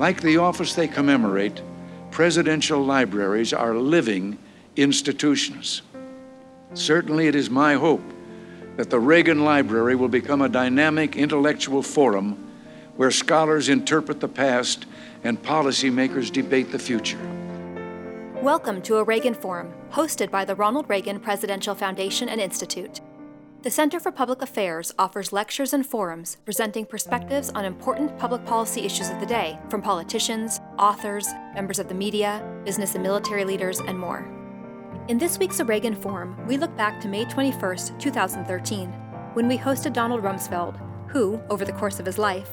Like the office they commemorate, presidential libraries are living institutions. Certainly, it is my hope that the Reagan Library will become a dynamic intellectual forum where scholars interpret the past and policymakers debate the future. Welcome to a Reagan Forum, hosted by the Ronald Reagan Presidential Foundation and Institute. The Center for Public Affairs offers lectures and forums presenting perspectives on important public policy issues of the day from politicians, authors, members of the media, business and military leaders, and more. In this week's Reagan Forum, we look back to May 21, 2013, when we hosted Donald Rumsfeld, who, over the course of his life,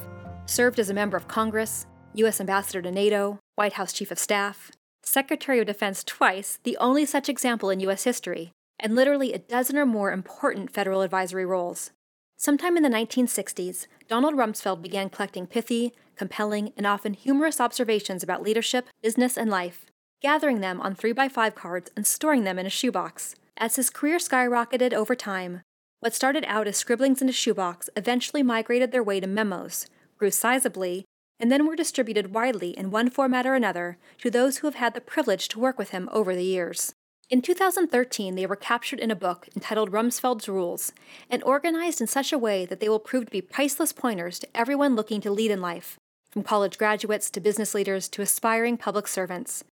served as a member of Congress, U.S. Ambassador to NATO, White House Chief of Staff, Secretary of Defense twice, the only such example in U.S. history, and literally a dozen or more important federal advisory roles. Sometime in the 1960s, Donald Rumsfeld began collecting pithy, compelling, and often humorous observations about leadership, business, and life, gathering them on 3x5 cards and storing them in a shoebox. As his career skyrocketed over time, what started out as scribblings in a shoebox eventually migrated their way to memos, grew sizably, and then were distributed widely in one format or another to those who have had the privilege to work with him over the years. In 2013, they were captured in a book entitled Rumsfeld's Rules and organized in such a way that they will prove to be priceless pointers to everyone looking to lead in life, from college graduates to business leaders to aspiring public servants.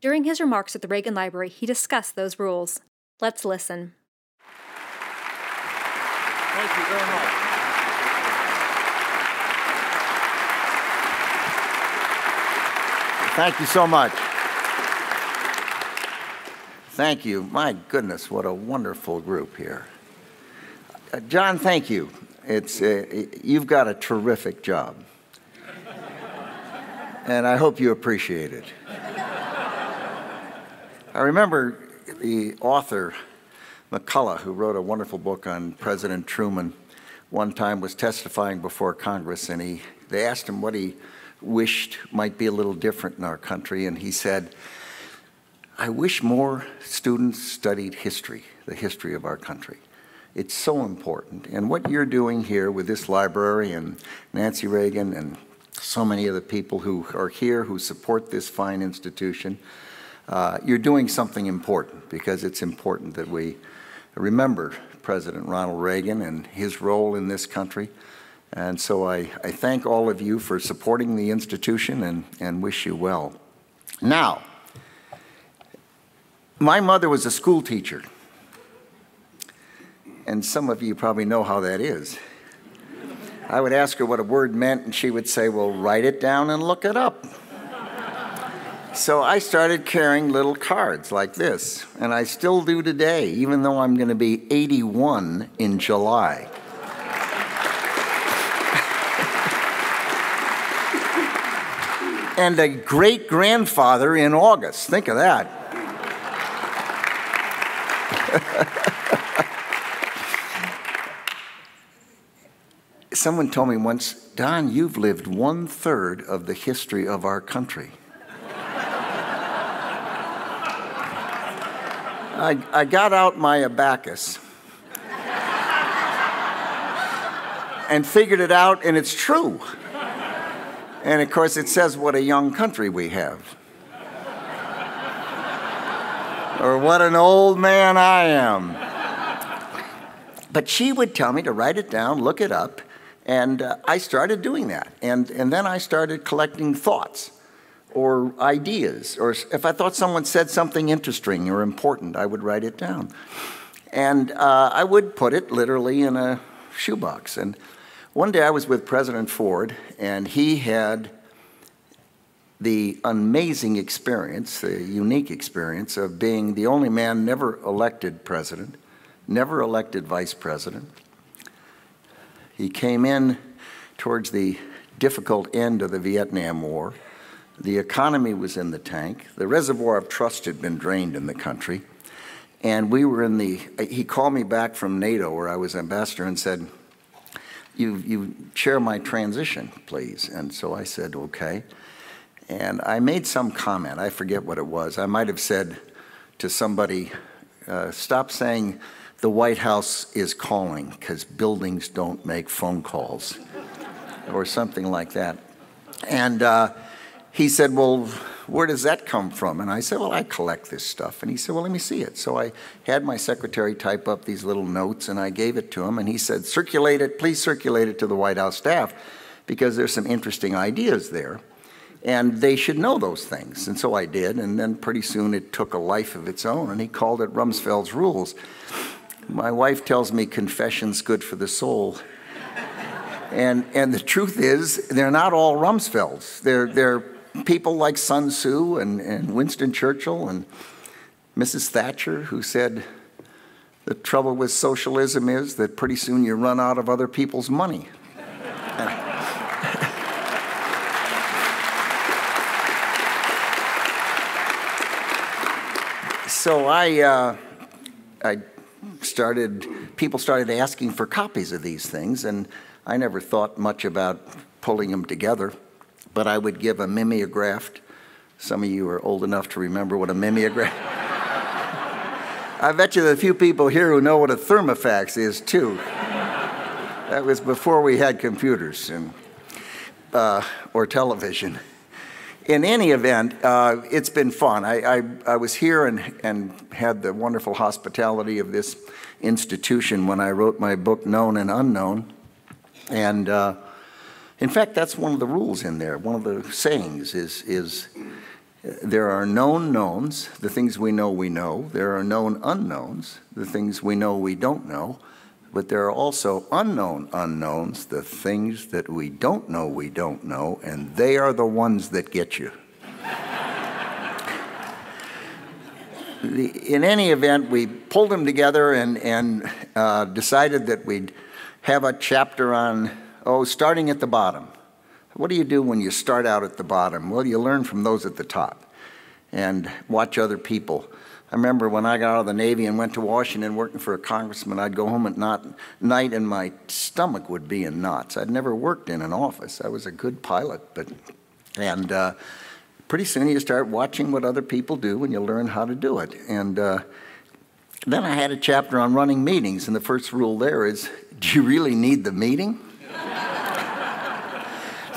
During his remarks at the Reagan Library, he discussed those rules. Let's listen. Thank you very much. Thank you so much. Thank you. My goodness, what a wonderful group here. Uh, John, thank you. It's, uh, you've got a terrific job. and I hope you appreciate it. I remember the author, McCullough, who wrote a wonderful book on President Truman, one time was testifying before Congress, and he, they asked him what he wished might be a little different in our country, and he said, I wish more students studied history, the history of our country. It's so important. And what you're doing here with this library and Nancy Reagan and so many of the people who are here who support this fine institution, uh, you're doing something important because it's important that we remember President Ronald Reagan and his role in this country. And so I, I thank all of you for supporting the institution and, and wish you well. Now, my mother was a school teacher. And some of you probably know how that is. I would ask her what a word meant, and she would say, Well, write it down and look it up. So I started carrying little cards like this, and I still do today, even though I'm going to be 81 in July. and a great grandfather in August. Think of that. Someone told me once, Don, you've lived one third of the history of our country. I, I got out my abacus and figured it out, and it's true. And of course, it says what a young country we have. Or what an old man I am. But she would tell me to write it down, look it up, and uh, I started doing that. And, and then I started collecting thoughts or ideas, or if I thought someone said something interesting or important, I would write it down. And uh, I would put it literally in a shoebox. And one day I was with President Ford, and he had the amazing experience, the unique experience of being the only man never elected president, never elected vice president. He came in towards the difficult end of the Vietnam War. The economy was in the tank. The reservoir of trust had been drained in the country. And we were in the, he called me back from NATO, where I was ambassador, and said, you, you chair my transition, please. And so I said, okay. And I made some comment. I forget what it was. I might have said to somebody, uh, stop saying the White House is calling because buildings don't make phone calls, or something like that. And, uh, he said, Well, where does that come from? And I said, Well, I collect this stuff. And he said, Well, let me see it. So I had my secretary type up these little notes and I gave it to him. And he said, Circulate it, please circulate it to the White House staff because there's some interesting ideas there. And they should know those things. And so I did. And then pretty soon it took a life of its own. And he called it Rumsfeld's Rules. My wife tells me confession's good for the soul. And, and the truth is, they're not all Rumsfelds. They're, they're people like Sun Tzu and, and Winston Churchill and Mrs. Thatcher, who said, the trouble with socialism is that pretty soon you run out of other people's money. so I, uh, I started, people started asking for copies of these things, and I never thought much about pulling them together, but I would give a mimeograph. Some of you are old enough to remember what a mimeograph. I bet you a few people here who know what a thermofax is too. that was before we had computers and, uh, or television. In any event, uh, it's been fun. I, I, I, was here and, and had the wonderful hospitality of this institution when I wrote my book, Known and Unknown. And uh, in fact, that's one of the rules in there. One of the sayings is, is there are known knowns, the things we know we know. There are known unknowns, the things we know we don't know. But there are also unknown unknowns, the things that we don't know we don't know, and they are the ones that get you. in any event, we pulled them together and, and uh, decided that we'd have a chapter on, oh, starting at the bottom. What do you do when you start out at the bottom? Well, you learn from those at the top and watch other people. I remember when I got out of the Navy and went to Washington working for a congressman, I'd go home at not, night and my stomach would be in knots. I'd never worked in an office. I was a good pilot, but, and uh, pretty soon you start watching what other people do and you learn how to do it. And uh, then I had a chapter on running meetings, and the first rule there is do you really need the meeting?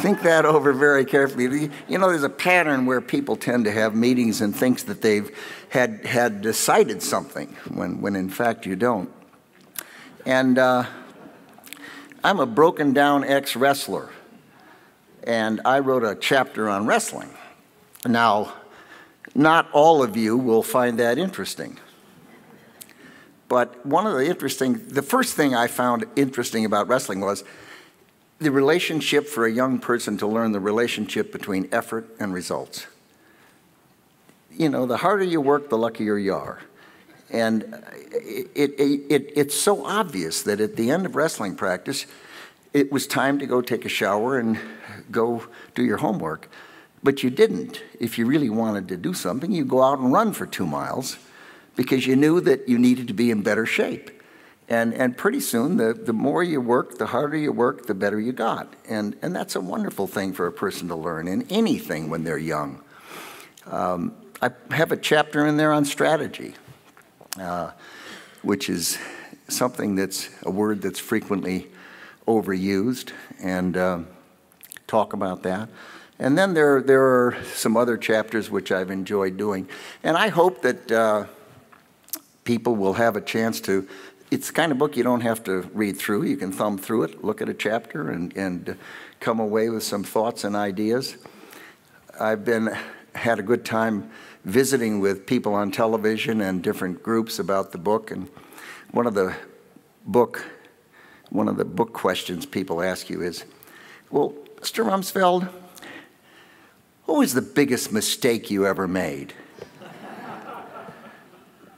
think that over very carefully. You know, there's a pattern where people tend to have meetings and thinks that they've had, had decided something when, when in fact you don't. And uh, I'm a broken down ex wrestler, and I wrote a chapter on wrestling. Now, not all of you will find that interesting. But one of the interesting, the first thing I found interesting about wrestling was the relationship for a young person to learn the relationship between effort and results. You know, the harder you work, the luckier you are. And it, it, it, it's so obvious that at the end of wrestling practice, it was time to go take a shower and go do your homework. But you didn't. If you really wanted to do something, you go out and run for two miles because you knew that you needed to be in better shape. And, and pretty soon, the, the more you work, the harder you work, the better you got. And, and that's a wonderful thing for a person to learn in anything when they're young. Um, I have a chapter in there on strategy, uh, which is something that's a word that's frequently overused, and uh, talk about that. And then there, there are some other chapters which I've enjoyed doing. And I hope that uh, people will have a chance to it's the kind of book you don't have to read through. You can thumb through it, look at a chapter, and, and come away with some thoughts and ideas. I've been had a good time visiting with people on television and different groups about the book. And one of the book, one of the book questions people ask you is, "Well, Mr. Rumsfeld, what was the biggest mistake you ever made?"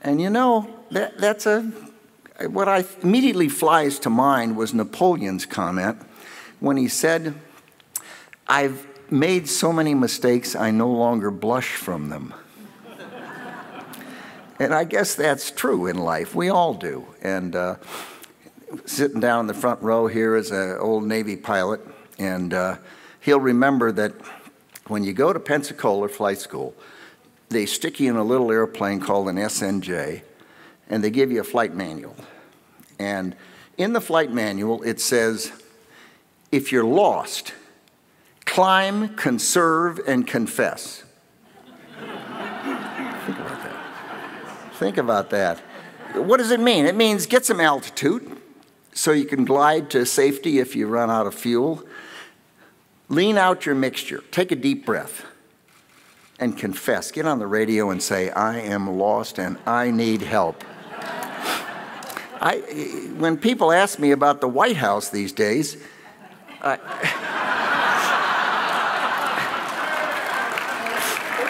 and you know that that's a what I immediately flies to mind was Napoleon's comment when he said, I've made so many mistakes, I no longer blush from them. And I guess that's true in life. We all do. And uh, sitting down in the front row here is an old Navy pilot, and uh, he'll remember that when you go to Pensacola Flight School, they stick you in a little airplane called an SNJ, and they give you a flight manual. And in the flight manual, it says if you're lost, climb, conserve, and confess. Think about that. Think about that. What does it mean? It means get some altitude so you can glide to safety if you run out of fuel. Lean out your mixture. Take a deep breath and confess. Get on the radio and say, I am lost and I need help. I, when people ask me about the White House these days, I,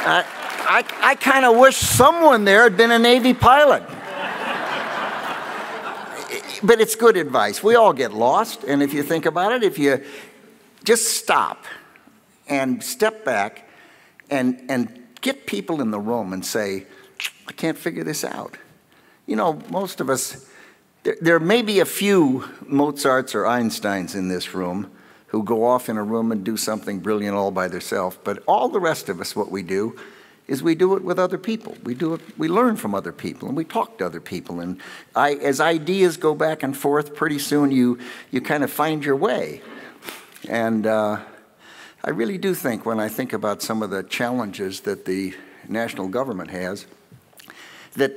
I, I, kind of wish someone there had been a Navy pilot. but it's good advice. We all get lost, and if you think about it, if you just stop and step back and, and get people in the room and say, I can't figure this out. You know, most of us, there, there may be a few Mozarts or Einsteins in this room who go off in a room and do something brilliant all by themselves, but all the rest of us, what we do is we do it with other people. We do it, we learn from other people and we talk to other people. And I, as ideas go back and forth, pretty soon you, you kind of find your way. And uh, I really do think when I think about some of the challenges that the national government has, that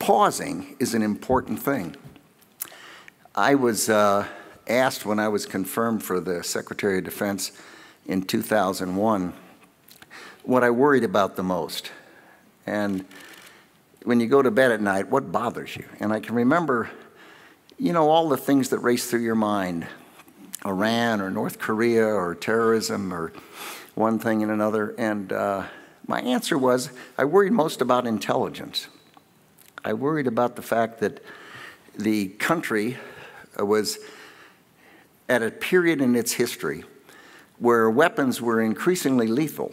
pausing is an important thing. I was uh, asked when I was confirmed for the Secretary of Defense in 2001 what I worried about the most. And when you go to bed at night, what bothers you? And I can remember, you know, all the things that race through your mind Iran or North Korea or terrorism or one thing and another. And uh, my answer was I worried most about intelligence. I worried about the fact that the country was at a period in its history where weapons were increasingly lethal,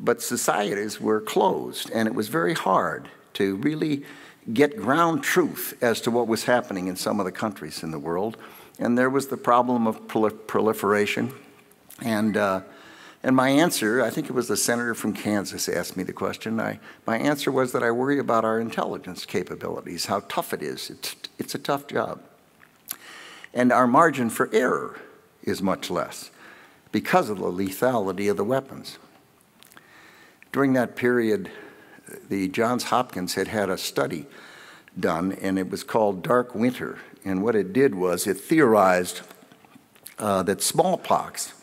but societies were closed, and it was very hard to really get ground truth as to what was happening in some of the countries in the world. And there was the problem of proliferation. And, uh, and my answer, I think it was the senator from Kansas asked me the question. I, my answer was that I worry about our intelligence capabilities, how tough it is. It's, it's a tough job. And our margin for error is much less because of the lethality of the weapons. During that period, the Johns Hopkins had had a study done, and it was called Dark Winter. And what it did was it theorized uh, that smallpox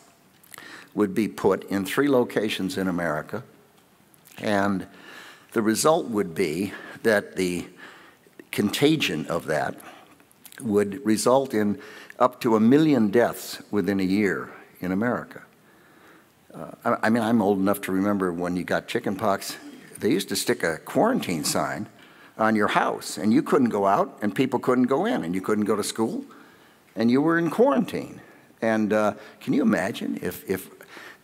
would be put in three locations in America, and the result would be that the contagion of that would result in up to a million deaths within a year in America. Uh, I, I mean, I'm old enough to remember when you got chickenpox, they used to stick a quarantine sign on your house, and you couldn't go out, and people couldn't go in, and you couldn't go to school, and you were in quarantine. And uh, can you imagine if, if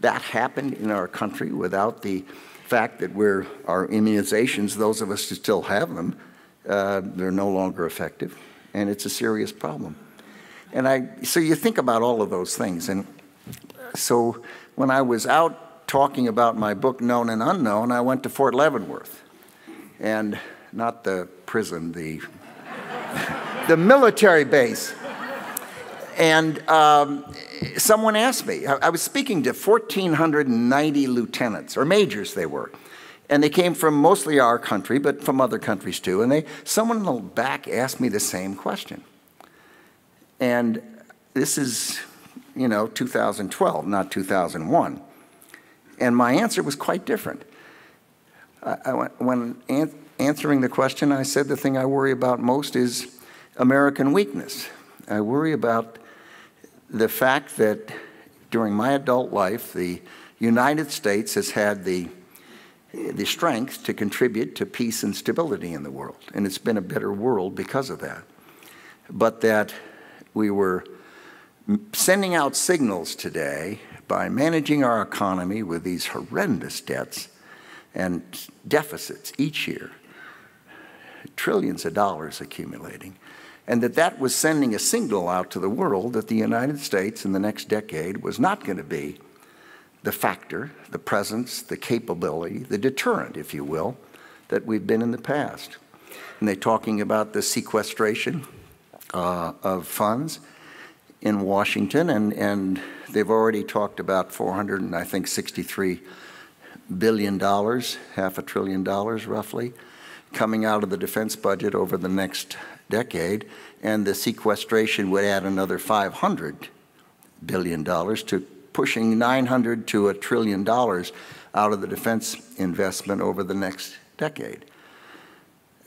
that happened in our country without the fact that we're, our immunizations, those of us who still have them, uh, they're no longer effective, and it's a serious problem. And I, so you think about all of those things. And so when I was out talking about my book, Known and Unknown, I went to Fort Leavenworth. And not the prison, the, the military base. And um, someone asked me, I, I was speaking to 1,490 lieutenants, or majors they were. And they came from mostly our country, but from other countries too. And they, someone in the back asked me the same question. And this is, you know, 2012, not 2001. And my answer was quite different. I, I when answering the question, I said the thing I worry about most is American weakness. I worry about the fact that during my adult life, the United States has had the, the strength to contribute to peace and stability in the world. And it's been a better world because of that. But that we were sending out signals today by managing our economy with these horrendous debts and deficits each year trillions of dollars accumulating, and that that was sending a signal out to the world that the United States in the next decade was not going to be the factor, the presence, the capability, the deterrent, if you will, that we've been in the past. And they're talking about the sequestration uh, of funds. In Washington, and, and they've already talked about 400 and I think 63 billion dollars, half a trillion dollars roughly, coming out of the defense budget over the next decade, and the sequestration would add another 500 billion dollars to pushing 900 to a trillion dollars out of the defense investment over the next decade.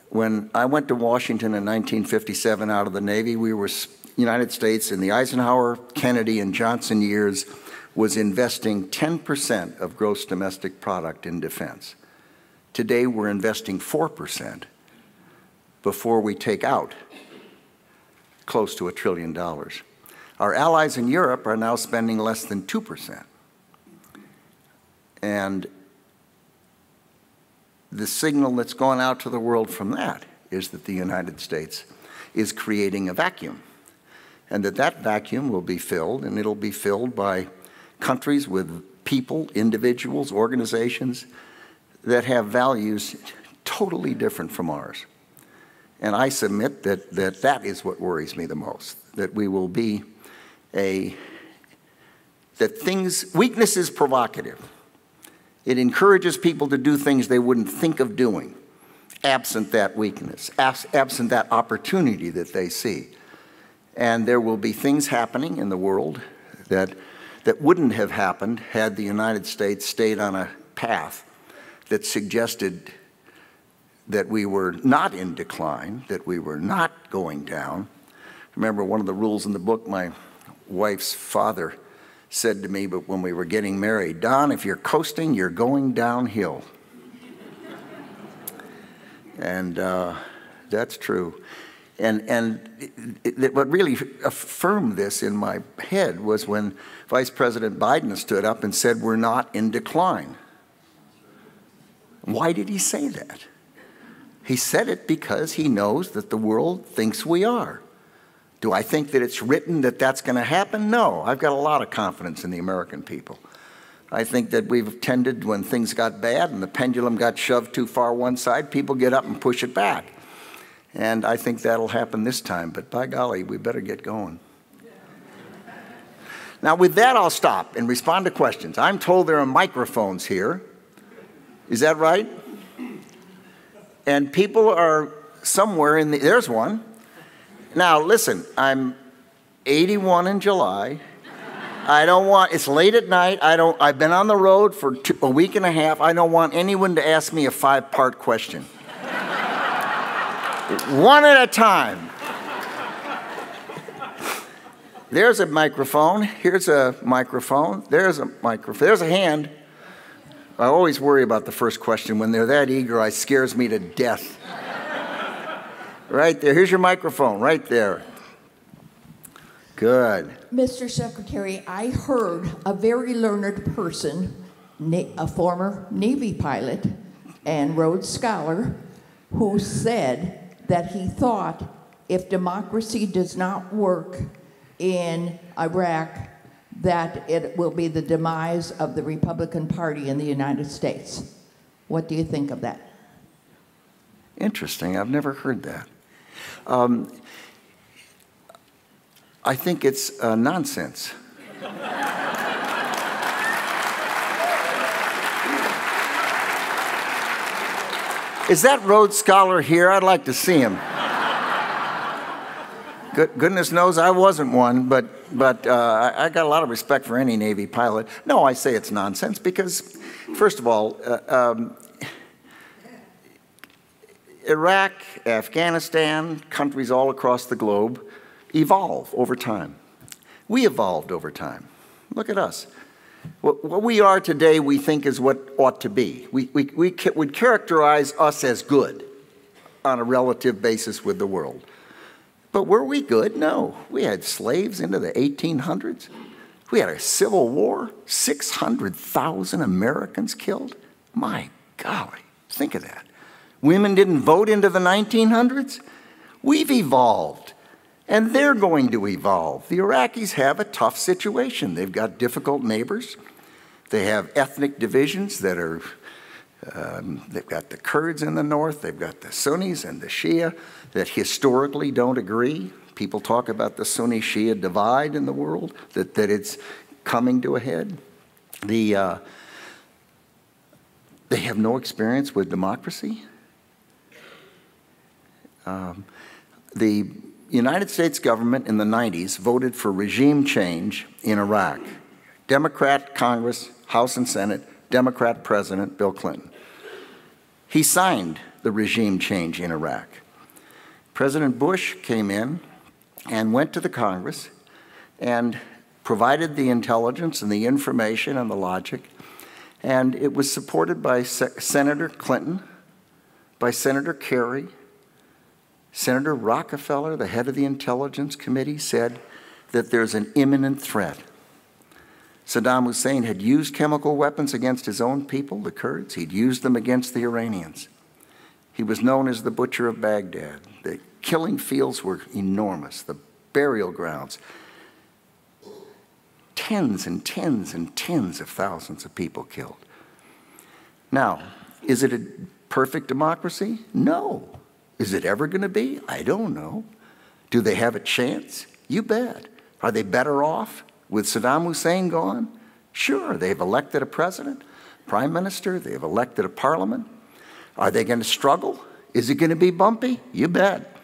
When I went to Washington in 1957 out of the Navy, we were United States in the Eisenhower, Kennedy, and Johnson years was investing 10% of gross domestic product in defense. Today, we're investing 4% before we take out close to a trillion dollars. Our allies in Europe are now spending less than 2%. And the signal that's gone out to the world from that is that the United States is creating a vacuum and that that vacuum will be filled and it'll be filled by countries with people, individuals, organizations that have values totally different from ours. And I submit that that, that is what worries me the most, that we will be a, that things, weakness is provocative. It encourages people to do things they wouldn't think of doing, absent that weakness, absent that opportunity that they see. And there will be things happening in the world that, that wouldn't have happened had the United States stayed on a path that suggested that we were not in decline, that we were not going down. Remember, one of the rules in the book, my wife's father said to me, but when we were getting married, Don, if you're coasting, you're going downhill. and uh, that's true. And, and it, it, what really affirmed this in my head was when Vice President Biden stood up and said, We're not in decline. Why did he say that? He said it because he knows that the world thinks we are. Do I think that it's written that that's going to happen? No. I've got a lot of confidence in the American people. I think that we've tended, when things got bad and the pendulum got shoved too far one side, people get up and push it back. And I think that'll happen this time, but by golly, we better get going. Now, with that, I'll stop and respond to questions. I'm told there are microphones here. Is that right? and people are somewhere in the, there's one. Now, listen, I'm 81 in July. I don't want, it's late at night. I don't, I've been on the road for two, a week and a half. I don't want anyone to ask me a five part question. One at a time. There's a microphone. Here's a microphone. There's a microphone. There's a hand. I always worry about the first question. When they're that eager, it scares me to death. right there. Here's your microphone, right there. Good. Mr. Secretary, I heard a very learned person, a former Navy pilot and Rhodes Scholar, who said that he thought if democracy does not work in Iraq, that it will be the demise of the Republican Party in the United States. What do you think of that? Interesting. I've never heard that. Um, I think it's uh, nonsense. Is that Rhodes Scholar here? I'd like to see him. Good, goodness knows I wasn't one, but but uh, I, I, got a lot of respect for any Navy pilot. No, I say it's nonsense because, first of all, uh, um, Iraq, Afghanistan, countries all across the globe evolve over time. We evolved over time. Look at us. What, we are today, we think is what ought to be. We, we, we would characterize us as good on a relative basis with the world. But were we good? No. We had slaves into the 1800s. We had a civil war, 600,000 Americans killed. My golly, think of that. Women didn't vote into the 1900s. We've evolved, and they're going to evolve. The Iraqis have a tough situation. They've got difficult neighbors, they have ethnic divisions that are um, they've got the Kurds in the north, they've got the Sunnis and the Shia that historically don't agree. People talk about the Sunni Shia divide in the world, that, that it's coming to a head. The, uh, they have no experience with democracy. Um, the United States government in the 90s voted for regime change in Iraq. Democrat Congress, House and Senate, Democrat President Bill Clinton. He signed the regime change in Iraq. President Bush came in and went to the Congress and provided the intelligence and the information and the logic, and it was supported by Se Senator Clinton, by Senator Kerry, Senator Rockefeller, the head of the Intelligence Committee, said that there's an imminent threat. Saddam Hussein had used chemical weapons against his own people, the Kurds. He'd used them against the Iranians. He was known as the Butcher of Baghdad. The killing fields were enormous, the burial grounds. Tens and tens and tens of thousands of people killed. Now, is it a perfect democracy? No. Is it ever going to be? I don't know. Do they have a chance? You bet. Are they better off with Saddam Hussein gone? Sure, they've elected a president, prime minister, they've elected a parliament. Are they going to struggle? Is it going to be bumpy? You bet.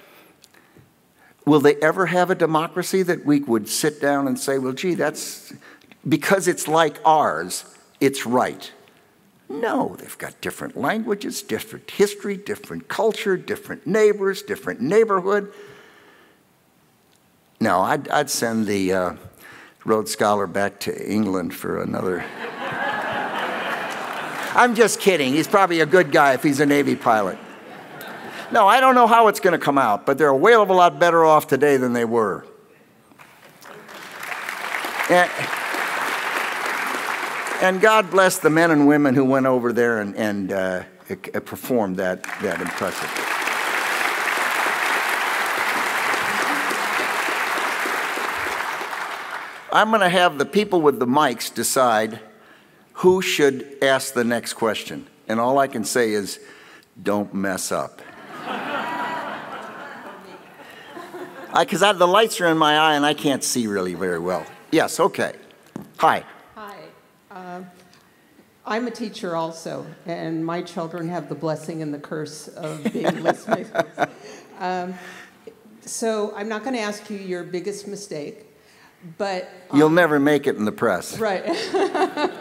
Will they ever have a democracy that we would sit down and say, well, gee, that's because it's like ours, it's right? No, they've got different languages, different history, different culture, different neighbors, different neighborhood. No, I'd, I'd send the uh, Rhodes Scholar back to England for another. I'm just kidding. He's probably a good guy if he's a Navy pilot. No, I don't know how it's going to come out, but they're a whale of a lot better off today than they were. And, and God bless the men and women who went over there and, and uh, performed that, that impressively. I'm going to have the people with the mics decide who should ask the next question. And all I can say is, don't mess up. Because the lights are in my eye and I can't see really very well. Yes, okay. Hi. Uh, I'm a teacher also, and my children have the blessing and the curse of being listeners. Um, so I'm not going to ask you your biggest mistake, but um, you'll never make it in the press, right?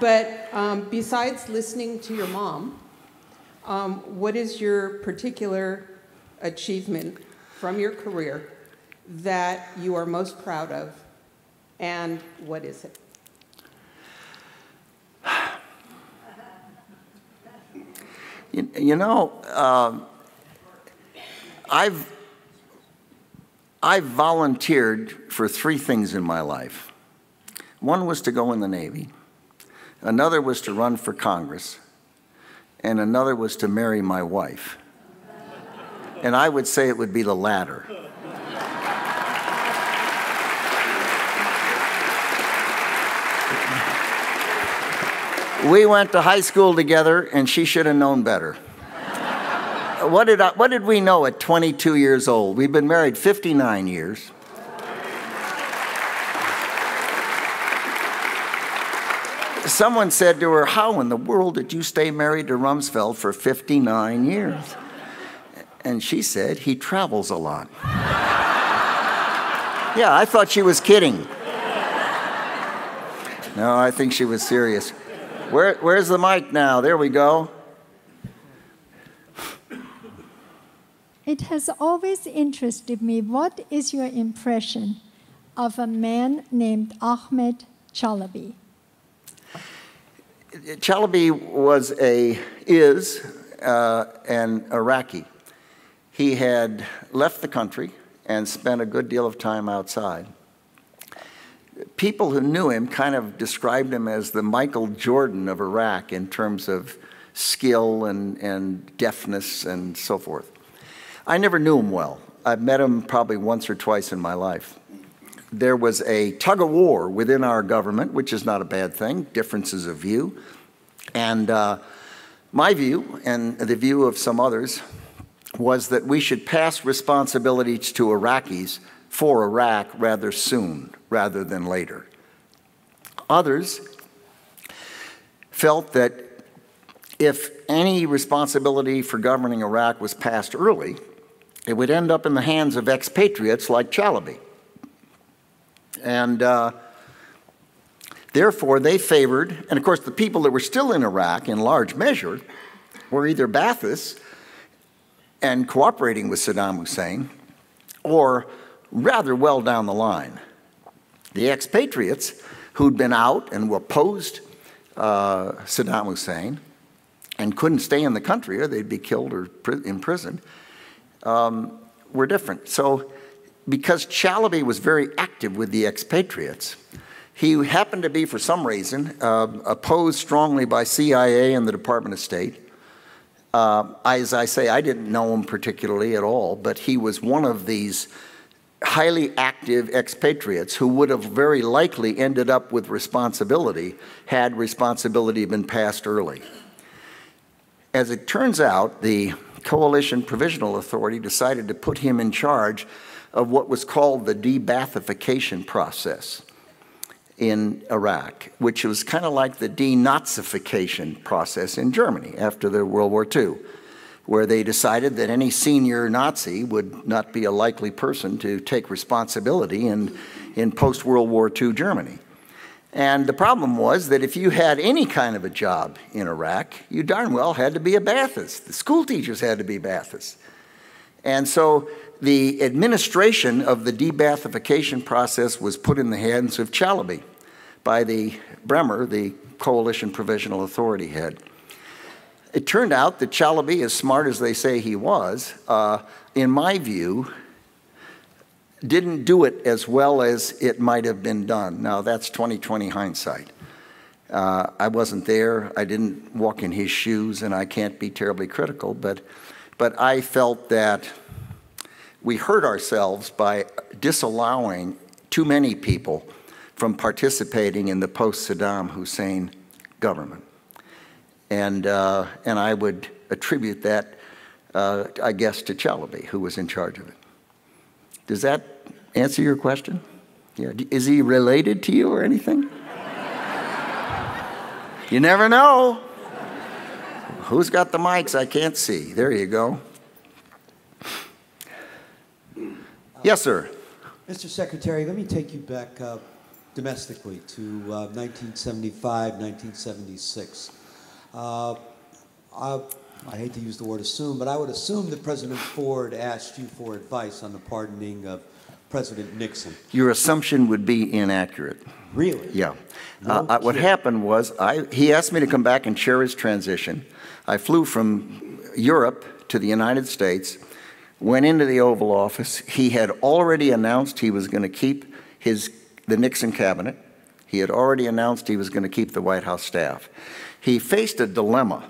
but um, besides listening to your mom, um, what is your particular achievement from your career that you are most proud of, and what is it? You, you know, uh, I've, I've volunteered for three things in my life. One was to go in the Navy, another was to run for Congress, and another was to marry my wife. And I would say it would be the latter. We went to high school together, and she should have known better. what, did I, what did we know at 22 years old? We've been married 59 years. Someone said to her, How in the world did you stay married to Rumsfeld for 59 years? And she said, He travels a lot. yeah, I thought she was kidding. No, I think she was serious. Where, where's the mic now? There we go. It has always interested me. What is your impression of a man named Ahmed Chalabi? Chalabi was a, is uh, an Iraqi. He had left the country and spent a good deal of time outside people who knew him kind of described him as the Michael Jordan of Iraq in terms of skill and, and deftness and so forth. I never knew him well. I've met him probably once or twice in my life. There was a tug of war within our government, which is not a bad thing, differences of view. And uh, my view, and the view of some others, was that we should pass responsibilities to Iraqis for Iraq rather soon rather than later. Others felt that if any responsibility for governing Iraq was passed early, it would end up in the hands of expatriates like Chalabi. And uh, therefore, they favored, and of course, the people that were still in Iraq in large measure were either Baathists and cooperating with Saddam Hussein, or rather well down the line. The expatriates who'd been out and were opposed uh, Saddam Hussein and couldn't stay in the country or they'd be killed or imprisoned um, were different. So, because Chalabi was very active with the expatriates, he happened to be, for some reason, uh, opposed strongly by CIA and the Department of State. Uh, as I say, I didn't know him particularly at all, but he was one of these highly active expatriates who would have very likely ended up with responsibility had responsibility been passed early. As it turns out, the Coalition Provisional Authority decided to put him in charge of what was called the de-Baathification process in Iraq, which was kind of like the denazification process in Germany after the World War II, where they decided that any senior Nazi would not be a likely person to take responsibility in, in post World War II Germany. And the problem was that if you had any kind of a job in Iraq, you darn well had to be a Baathist. The school teachers had to be Baathists. And so the administration of the de-Baathification process was put in the hands of Chalabi by the Bremer, the Coalition Provisional Authority head. It turned out that Chalabi, as smart as they say he was, uh, in my view, didn't do it as well as it might have been done. Now, that's 2020 hindsight. Uh, I wasn't there, I didn't walk in his shoes, and I can't be terribly critical, but, but I felt that we hurt ourselves by disallowing too many people from participating in the post Saddam Hussein government. And, uh, and I would attribute that, uh, I guess, to Chalabi, who was in charge of it. Does that answer your question? Yeah. Is he related to you or anything? you never know. Who's got the mics? I can't see. There you go. Yes, sir. Mr. Secretary, let me take you back uh, domestically to uh, 1975, 1976. Uh, I, I, hate to use the word assume, but I would assume that President Ford asked you for advice on the pardoning of President Nixon. Your assumption would be inaccurate. Really? Yeah. No uh, what happened was I, he asked me to come back and chair his transition. I flew from Europe to the United States went into the Oval Office. He had already announced he was going to keep his, the Nixon cabinet. He had already announced he was going to keep the White House staff. He faced a dilemma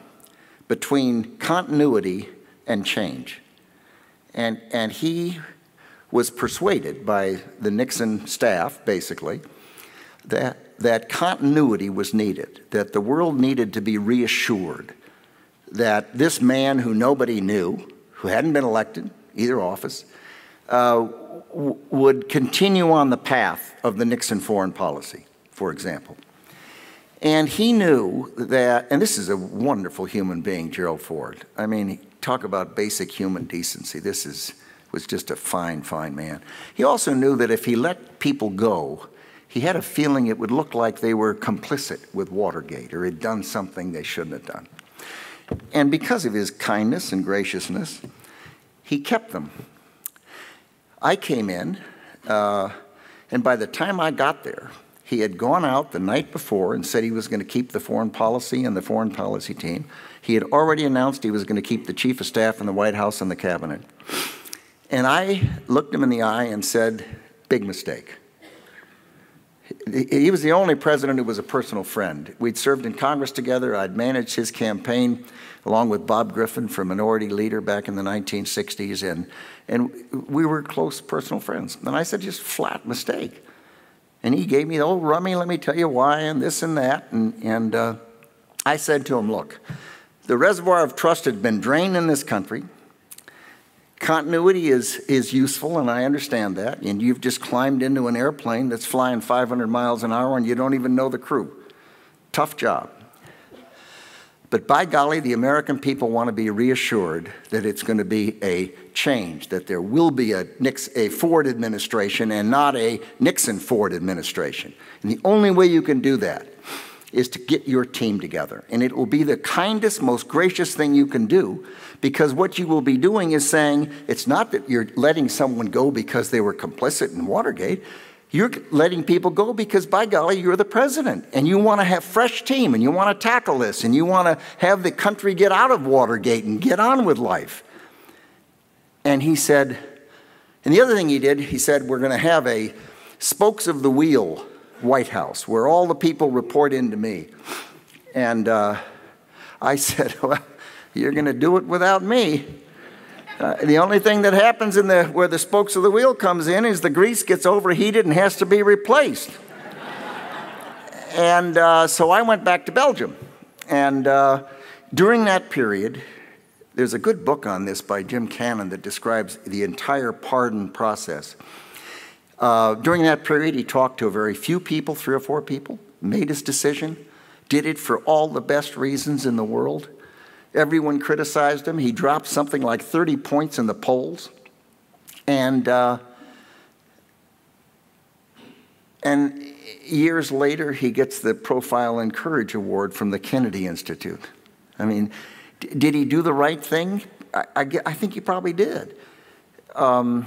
between continuity and change. And, and he was persuaded by the Nixon staff, basically, that, that continuity was needed, that the world needed to be reassured that this man who nobody knew, who hadn't been elected, either office, uh, would continue on the path of the Nixon foreign policy, for example. And he knew that, and this is a wonderful human being, Gerald Ford. I mean, talk about basic human decency. This is, was just a fine, fine man. He also knew that if he let people go, he had a feeling it would look like they were complicit with Watergate or had done something they shouldn't have done. And because of his kindness and graciousness, he kept them. I came in, uh, and by the time I got there, he had gone out the night before and said he was going to keep the foreign policy and the foreign policy team. He had already announced he was going to keep the chief of staff in the White House and the cabinet. And I looked him in the eye and said, Big mistake. He was the only president who was a personal friend. We'd served in Congress together. I'd managed his campaign along with Bob Griffin for Minority Leader back in the 1960s, and, and we were close personal friends. And I said, just flat mistake. And he gave me the old rummy, let me tell you why, and this and that. And, and uh, I said to him, look, the reservoir of trust had been drained in this country. Continuity is, is useful, and I understand that. And you've just climbed into an airplane that's flying 500 miles an hour and you don't even know the crew. Tough job. But by golly, the American people want to be reassured that it's going to be a change, that there will be a, Nix, a Ford administration and not a Nixon Ford administration. And the only way you can do that is to get your team together. And it will be the kindest, most gracious thing you can do because what you will be doing is saying it's not that you're letting someone go because they were complicit in Watergate. You're letting people go because, by golly, you're the president and you want to have fresh team and you want to tackle this and you want to have the country get out of Watergate and get on with life. And he said, and the other thing he did, he said, we're going to have a spokes of the wheel White House where all the people report into me. And uh, I said, well, you're going to do it without me. Uh, the only thing that happens in the where the spokes of the wheel comes in is the grease gets overheated and has to be replaced. and uh, so I went back to Belgium, and uh, during that period, there's a good book on this by Jim Cannon that describes the entire pardon process. Uh, during that period, he talked to a very few people, three or four people, made his decision, did it for all the best reasons in the world. Everyone criticized him. He dropped something like 30 points in the polls. And, uh, and years later, he gets the Profile in Courage Award from the Kennedy Institute. I mean, did he do the right thing? I, I, I think he probably did. Um,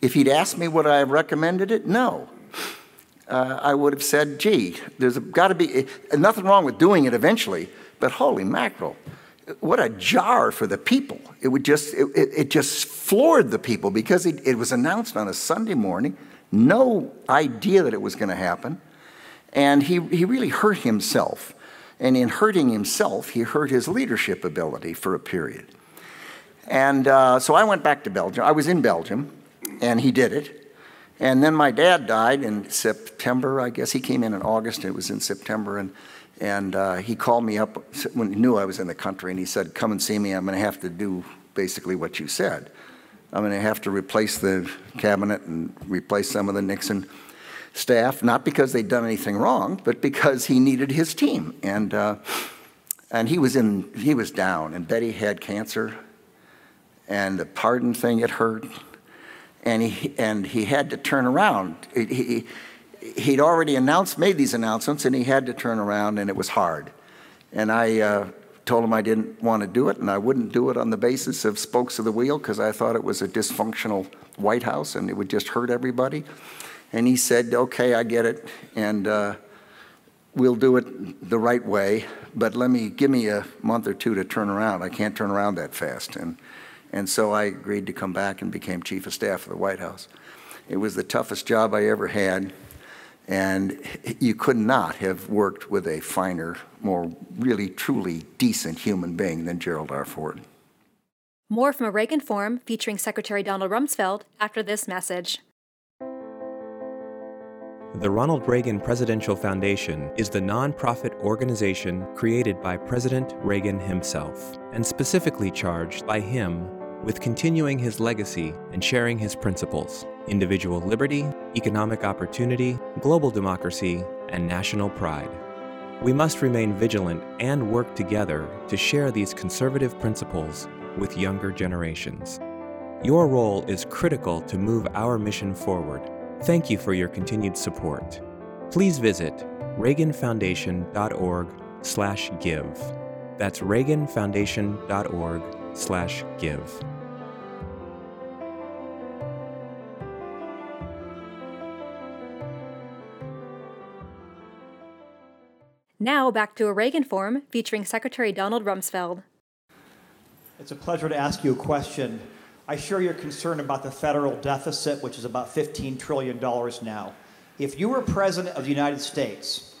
if he'd asked me would I have recommended it, no. Uh, I would have said, gee, there's got to be nothing wrong with doing it eventually, but holy mackerel, what a jar for the people. It would just, it, it just floored the people because it, it was announced on a Sunday morning, no idea that it was going to happen. And he, he really hurt himself. And in hurting himself, he hurt his leadership ability for a period. And uh, so I went back to Belgium. I was in Belgium, and he did it. And then my dad died in September, I guess. He came in in August, it was in September. And and uh, he called me up when he knew I was in the country, and he said, Come and see me. I'm going to have to do basically what you said. I'm going to have to replace the cabinet and replace some of the Nixon staff, not because they'd done anything wrong, but because he needed his team. And, uh, and he, was in, he was down, and Betty had cancer, and the pardon thing had hurt, and he, and he had to turn around. He, he, he'd already announced, made these announcements, and he had to turn around, and it was hard. And I uh, told him I didn't want to do it, and I wouldn't do it on the basis of spokes of the wheel because I thought it was a dysfunctional White House and it would just hurt everybody. And he said, "Okay, I get it, and uh, we'll do it the right way, but let me give me a month or two to turn around. I can't turn around that fast." And and so I agreed to come back and became chief of staff of the White House. It was the toughest job I ever had. And you could not have worked with a finer, more really, truly decent human being than Gerald R. Ford. More from a Reagan Forum featuring Secretary Donald Rumsfeld after this message. The Ronald Reagan Presidential Foundation is the nonprofit organization created by President Reagan himself and specifically charged by him with continuing his legacy and sharing his principles individual liberty, economic opportunity, global democracy, and national pride. We must remain vigilant and work together to share these conservative principles with younger generations. Your role is critical to move our mission forward. Thank you for your continued support. Please visit reaganfoundation.org/give. That's reaganfoundation.org/give. Now back to a Reagan Forum featuring Secretary Donald Rumsfeld. It's a pleasure to ask you a question. I share your concern about the federal deficit, which is about $15 trillion now. If you were president of the United States,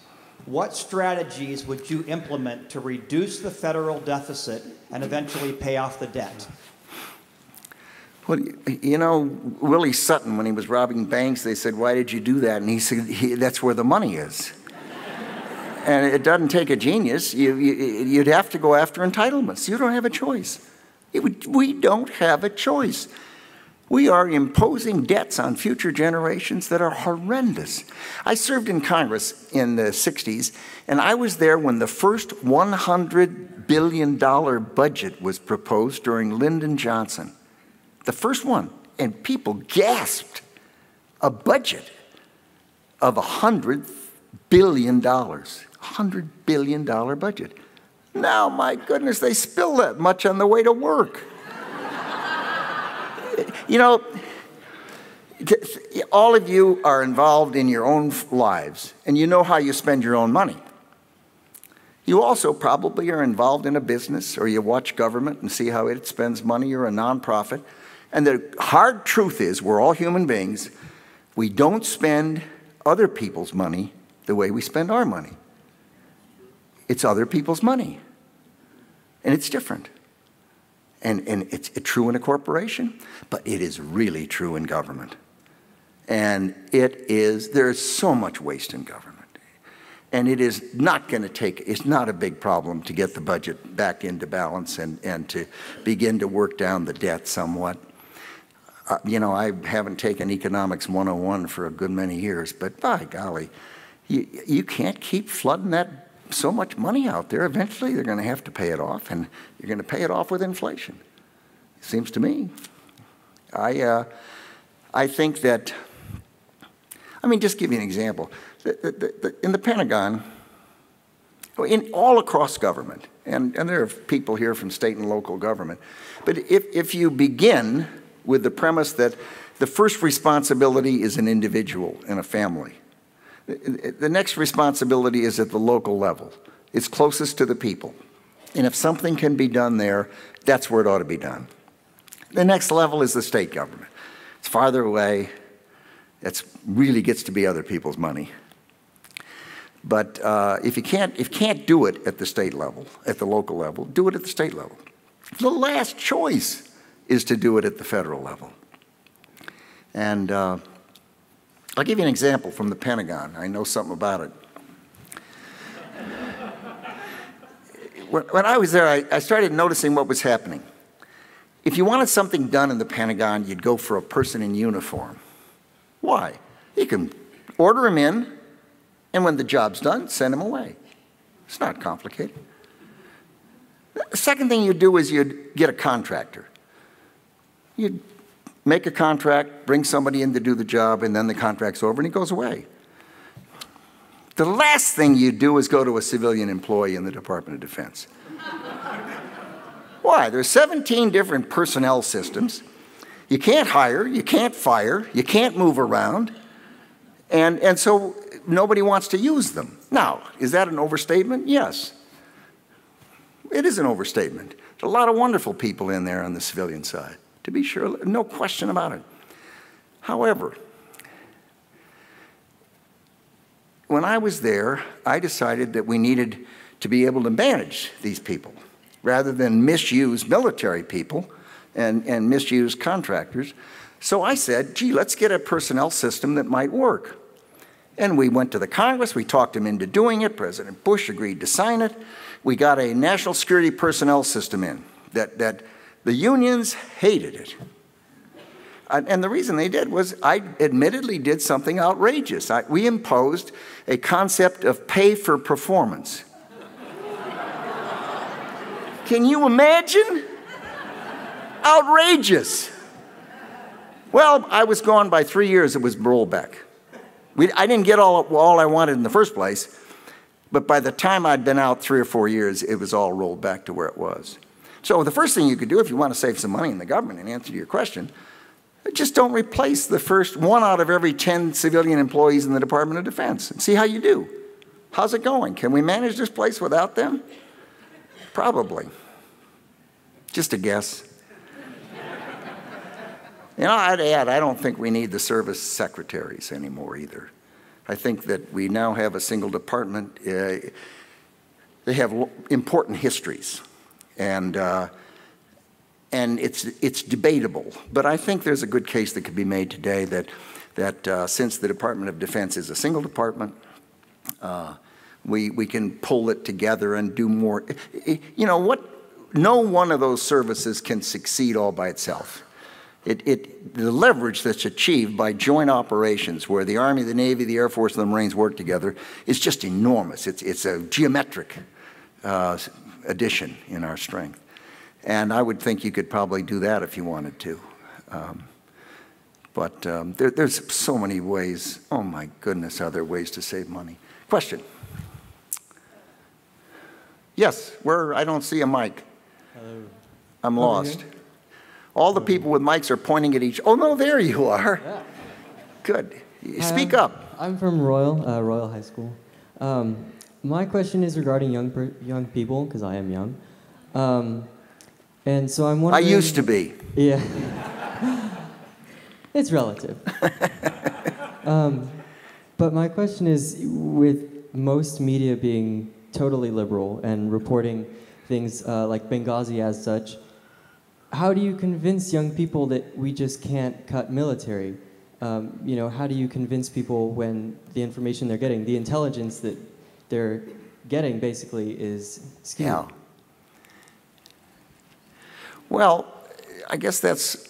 what strategies would you implement to reduce the federal deficit and eventually pay off the debt? Well, you know, Willie Sutton, when he was robbing banks, they said, Why did you do that? And he said, That's where the money is and it doesn't take a genius. You, you, would have to go after entitlements. You don't have a choice. Would, we don't have a choice. We are imposing debts on future generations that are horrendous. I served in Congress in the 60s, and I was there when the first $100 billion budget was proposed during Lyndon Johnson. The first one. And people gasped. A budget of $100 billion. $100 billion budget. Now, my goodness, they spill that much on the way to work. you know, all of you are involved in your own lives, and you know how you spend your own money. You also probably are involved in a business or you watch government and see how it spends money or a nonprofit. And the hard truth is, we're all human beings. We don't spend other people's money the way we spend our money. It's other people's money. And it's different. And, and it's true in a corporation, but it is really true in government. And it is, there is so much waste in government. And it is not going to take, it's not a big problem to get the budget back into balance and, and to begin to work down the debt somewhat. Uh, you know, I haven't taken Economics 101 for a good many years, but by golly, you, you can't keep flooding that so much money out there. Eventually, they're going to have to pay it off, and you're going to pay it off with inflation. It seems to me. I, uh, I think that, I mean, just give you an example. The, the, the, in the Pentagon, in all across government, and, and there are people here from state and local government, but if, if you begin with the premise that the first responsibility is an individual and a family, the next responsibility is at the local level. It's closest to the people. And if something can be done there, that's where it ought to be done. The next level is the state government. It's farther away. It really gets to be other people's money. But uh, if you can't, if you can't do it at the state level, at the local level, do it at the state level. The last choice is to do it at the federal level. And uh, I'll give you an example from the Pentagon. I know something about it. when, I was there, I, I started noticing what was happening. If you wanted something done in the Pentagon, you'd go for a person in uniform. Why? You can order him in, and when the job's done, send him away. It's not complicated. The second thing you'd do is you'd get a contractor. You'd make a contract, bring somebody in to do the job, and then the contract's over and he goes away. The last thing you do is go to a civilian employee in the Department of Defense. Why? There's 17 different personnel systems. You can't hire, you can't fire, you can't move around, and, and so nobody wants to use them. Now, is that an overstatement? Yes. It is an overstatement. There's a lot of wonderful people in there on the civilian side to be sure, no question about it. However, when I was there, I decided that we needed to be able to manage these people rather than misuse military people and, and misuse contractors. So I said, gee, let's get a personnel system that might work. And we went to the Congress, we talked him into doing it. President Bush agreed to sign it. We got a national security personnel system in that, that the unions hated it. And the reason they did was I admittedly did something outrageous. I, we imposed a concept of pay for performance. Can you imagine? Outrageous. Well, I was gone by three years, it was rolled back. We, I didn't get all, all I wanted in the first place, but by the time I'd been out three or four years, it was all rolled back to where it was. So the first thing you could do if you want to save some money in the government, in answer to your question, just don't replace the first one out of every 10 civilian employees in the Department of Defense and see how you do. How's it going? Can we manage this place without them? Probably. Just a guess. you know, I'd add, I don't think we need the service secretaries anymore either. I think that we now have a single department. Uh, they have important histories and uh, and it's it's debatable. But I think there's a good case that could be made today that that uh, since the Department of Defense is a single department, uh, we we can pull it together and do more. You know what? no one of those services can succeed all by itself. It, it, the leverage that's achieved by joint operations, where the Army, the Navy, the Air Force, and the Marines work together, is just enormous. It's, it's a geometric uh, addition in our strength. And I would think you could probably do that if you wanted to. Um, but um, there, there's so many ways. Oh my goodness, are there ways to save money? Question. Yes, where I don't see a mic. Hello. I'm lost. All the people with mics are pointing at each. Oh no, there you are. Yeah. Good. Speak Hi, up. I'm from Royal, uh, Royal High School. Um, my question is regarding young per- young people because I am young, um, and so I'm wondering. I used to be. Yeah. it's relative. um, but my question is, with most media being totally liberal and reporting things uh, like Benghazi as such, how do you convince young people that we just can't cut military? Um, you know, how do you convince people when the information they're getting, the intelligence that they're getting, basically is skewed? Yeah. Well, I guess that's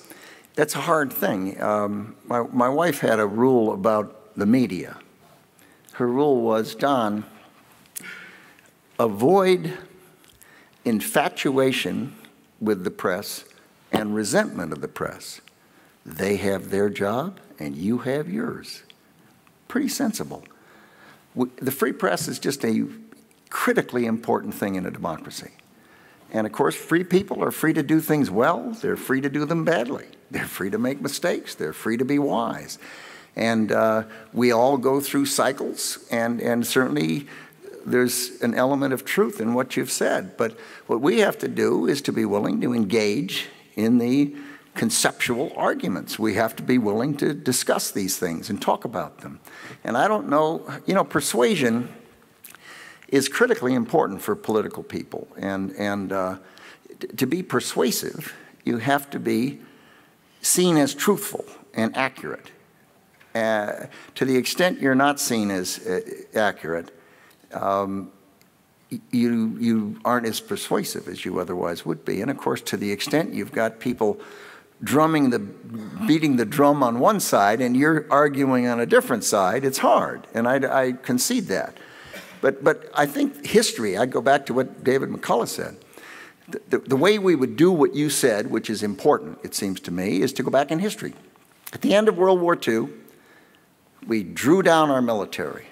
that's a hard thing. Um, my my wife had a rule about the media. Her rule was, Don, avoid infatuation with the press and resentment of the press. They have their job and you have yours. Pretty sensible. The free press is just a critically important thing in a democracy. And of course, free people are free to do things well, they're free to do them badly, they're free to make mistakes, they're free to be wise. And uh, we all go through cycles, and, and certainly there's an element of truth in what you've said. But what we have to do is to be willing to engage in the conceptual arguments. We have to be willing to discuss these things and talk about them. And I don't know, you know, persuasion is critically important for political people. And, and uh, to be persuasive, you have to be seen as truthful and accurate. Uh, to the extent you're not seen as uh, accurate, um, you, you aren't as persuasive as you otherwise would be. And of course, to the extent you've got people drumming the, beating the drum on one side and you're arguing on a different side, it's hard. And I, I concede that. But, but I think history, I go back to what David McCullough said. The, the, the way we would do what you said, which is important, it seems to me, is to go back in history. At the end of World War II, we drew down our military.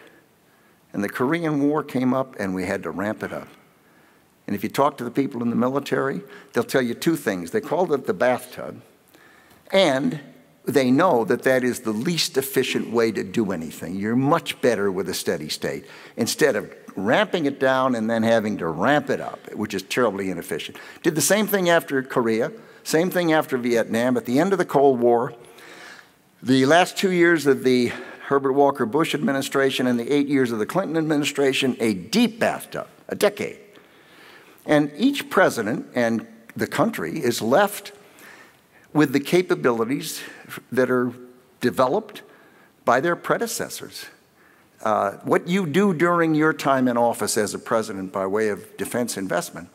And the Korean War came up and we had to ramp it up. And if you talk to the people in the military, they'll tell you two things. They called it the bathtub, and they know that that is the least efficient way to do anything. You're much better with a steady state instead of ramping it down and then having to ramp it up, which is terribly inefficient. Did the same thing after Korea, same thing after Vietnam. At the end of the Cold War, the last two years of the Herbert Walker Bush administration and the eight years of the Clinton administration, a deep bathtub, a decade. And each president and the country is left with the capabilities that are developed by their predecessors. Uh, what you do during your time in office as a president by way of defense investment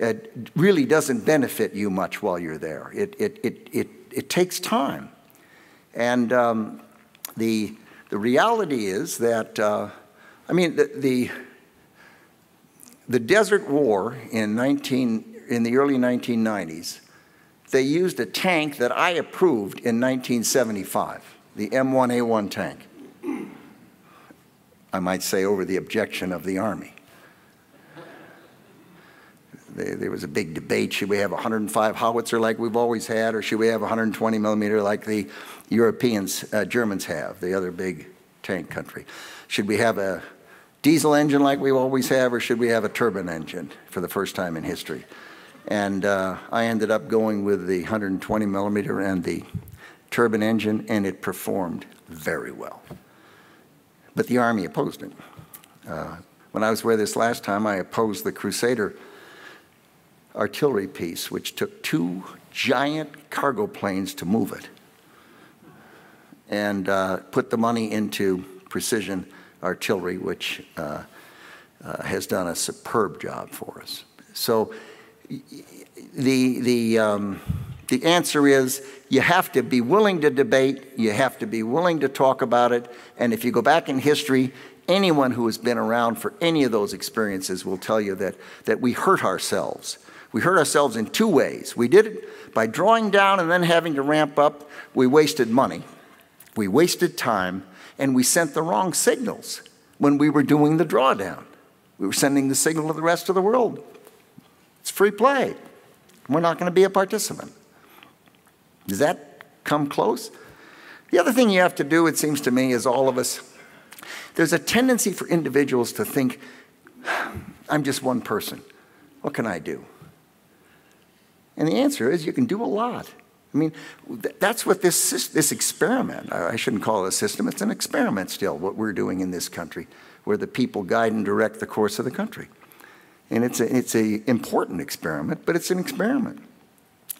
it really doesn't benefit you much while you're there. It, it, it, it, it takes time. And um, the, the reality is that, uh, I mean, the, the, the Desert War in, 19, in the early 1990s, they used a tank that I approved in 1975, the M1A1 tank. I might say over the objection of the Army. There was a big debate. Should we have 105 howitzer like we've always had, or should we have 120 millimeter like the Europeans, uh, Germans have, the other big tank country? Should we have a diesel engine like we always have, or should we have a turbine engine for the first time in history? And uh, I ended up going with the 120 millimeter and the turbine engine, and it performed very well. But the Army opposed it. Uh, when I was with this last time, I opposed the Crusader artillery piece, which took two giant cargo planes to move it and uh, put the money into precision artillery, which uh, uh, has done a superb job for us. So the, the, um, the answer is you have to be willing to debate, you have to be willing to talk about it, and if you go back in history, anyone who has been around for any of those experiences will tell you that, that we hurt ourselves. We hurt ourselves in two ways. We did it by drawing down and then having to ramp up. We wasted money, we wasted time, and we sent the wrong signals when we were doing the drawdown. We were sending the signal to the rest of the world it's free play. We're not going to be a participant. Does that come close? The other thing you have to do, it seems to me, is all of us, there's a tendency for individuals to think, I'm just one person. What can I do? And the answer is you can do a lot. I mean, that's what this, this experiment, I shouldn't call it a system, it's an experiment still, what we're doing in this country, where the people guide and direct the course of the country. And it's an it's a important experiment, but it's an experiment.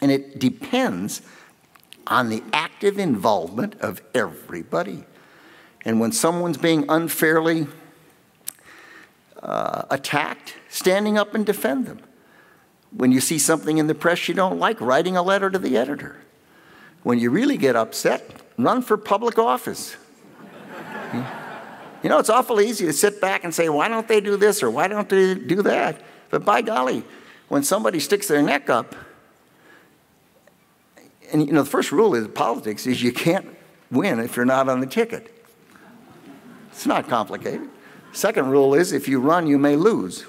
And it depends on the active involvement of everybody. And when someone's being unfairly uh, attacked, standing up and defend them. When you see something in the press you don't like, writing a letter to the editor. When you really get upset, run for public office. You know, it's awful easy to sit back and say, why don't they do this or why don't they do that? But by golly, when somebody sticks their neck up, and you know, the first rule of politics is you can't win if you're not on the ticket. It's not complicated. Second rule is if you run, you may lose.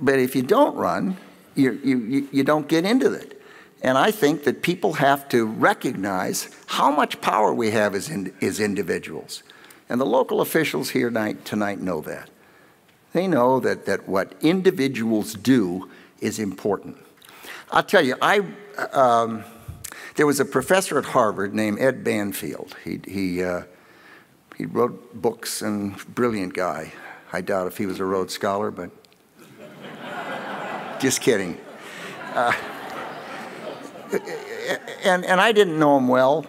but if you don't run, you, you, you don't get into it. And I think that people have to recognize how much power we have as, in, as individuals. And the local officials here tonight, tonight know that. They know that, that what individuals do is important. I'll tell you, I, um, there was a professor at Harvard named Ed Banfield. He, he, uh, he wrote books and brilliant guy. I doubt if he was a Rhodes Scholar, but just kidding. Uh, and, and I didn't know him well,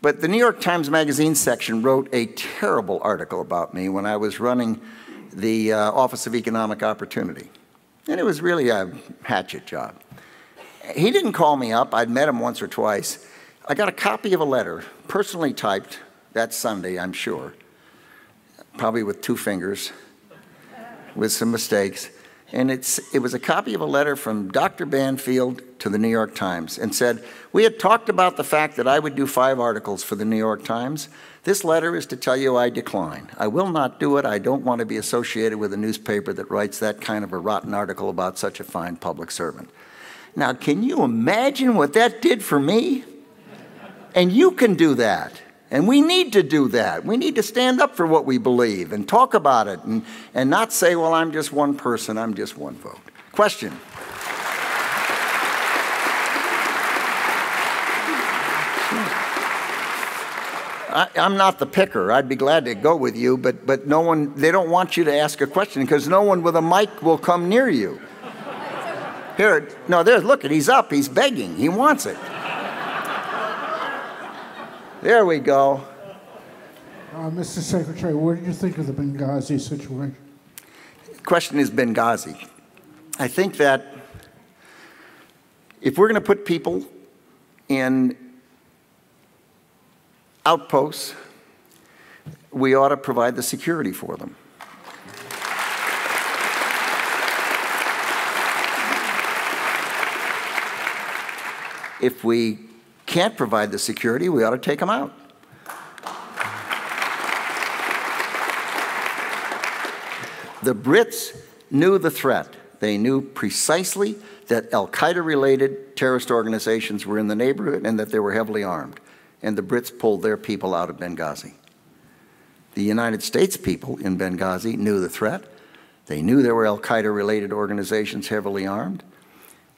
but the New York Times Magazine section wrote a terrible article about me when I was running the uh, Office of Economic Opportunity. And it was really a hatchet job. He didn't call me up. I'd met him once or twice. I got a copy of a letter, personally typed that Sunday, I'm sure, probably with two fingers, with some mistakes. And it's, it was a copy of a letter from Dr. Banfield to the New York Times and said, We had talked about the fact that I would do five articles for the New York Times. This letter is to tell you I decline. I will not do it. I don't want to be associated with a newspaper that writes that kind of a rotten article about such a fine public servant. Now, can you imagine what that did for me? And you can do that. And we need to do that. We need to stand up for what we believe and talk about it and, and not say, well, I'm just one person, I'm just one vote. Question. I, am not the picker. I'd be glad to go with you, but, but no one, they don't want you to ask a question because no one with a mic will come near you. Here, no, there's, look, he's up, he's begging, he wants it. There we go. Uh, Mr. Secretary, what did you think of the Benghazi situation? Question is Benghazi. I think that if we're going to put people in outposts, we ought to provide the security for them. If we can't provide the security, we ought to take them out. The Brits knew the threat. They knew precisely that Al Qaeda related terrorist organizations were in the neighborhood and that they were heavily armed. And the Brits pulled their people out of Benghazi. The United States people in Benghazi knew the threat. They knew there were Al Qaeda related organizations heavily armed.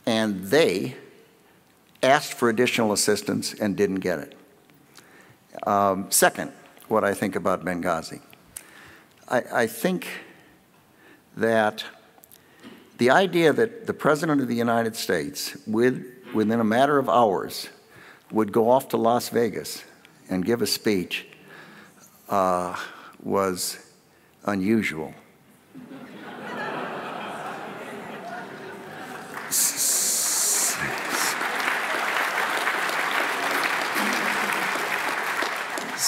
And they asked for additional assistance and didn't get it. Um, second, what I think about Benghazi. I, I think that the idea that the President of the United States, with, within a matter of hours, would go off to Las Vegas and give a speech uh, was unusual.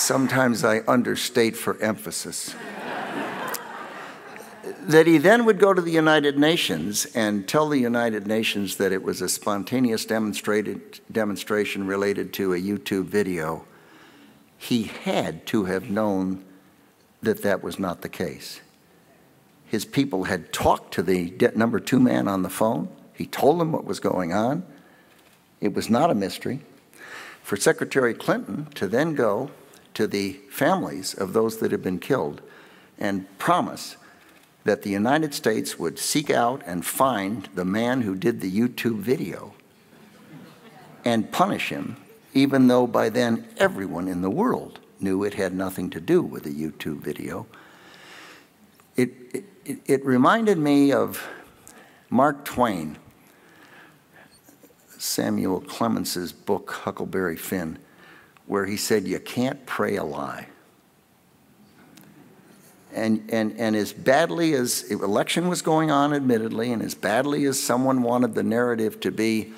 Sometimes I understate for emphasis. that he then would go to the United Nations and tell the United Nations that it was a spontaneous demonstration related to a YouTube video. He had to have known that that was not the case. His people had talked to the number two man on the phone. He told them what was going on. It was not a mystery. For Secretary Clinton to then go to the families of those that had been killed and promise that the United States would seek out and find the man who did the YouTube video and punish him, even though by then everyone in the world knew it had nothing to do with the YouTube video. It, it, it reminded me of Mark Twain, Samuel Clemens's book, Huckleberry Finn, where he said, You can't pray a lie and, and, and as badly as election was going on, admittedly, and as badly as someone wanted the narrative to be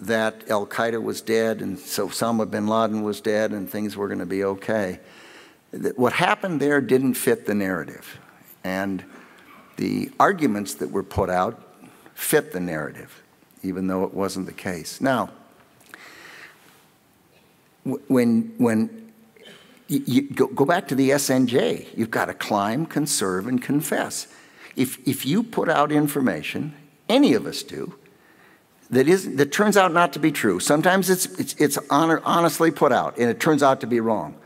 that Al Qaeda was dead and so Osama bin Laden was dead and things were going to be okay, what happened there didn't fit the narrative. And the arguments that were put out fit the narrative, even though it wasn't the case. Now, when, when you, go, go back to the SNJ. You've got to climb, conserve, and confess. If, if you put out information, any of us do, that, is, that turns out not to be true, sometimes it's, it's, it's honor, honestly put out and it turns out to be wrong.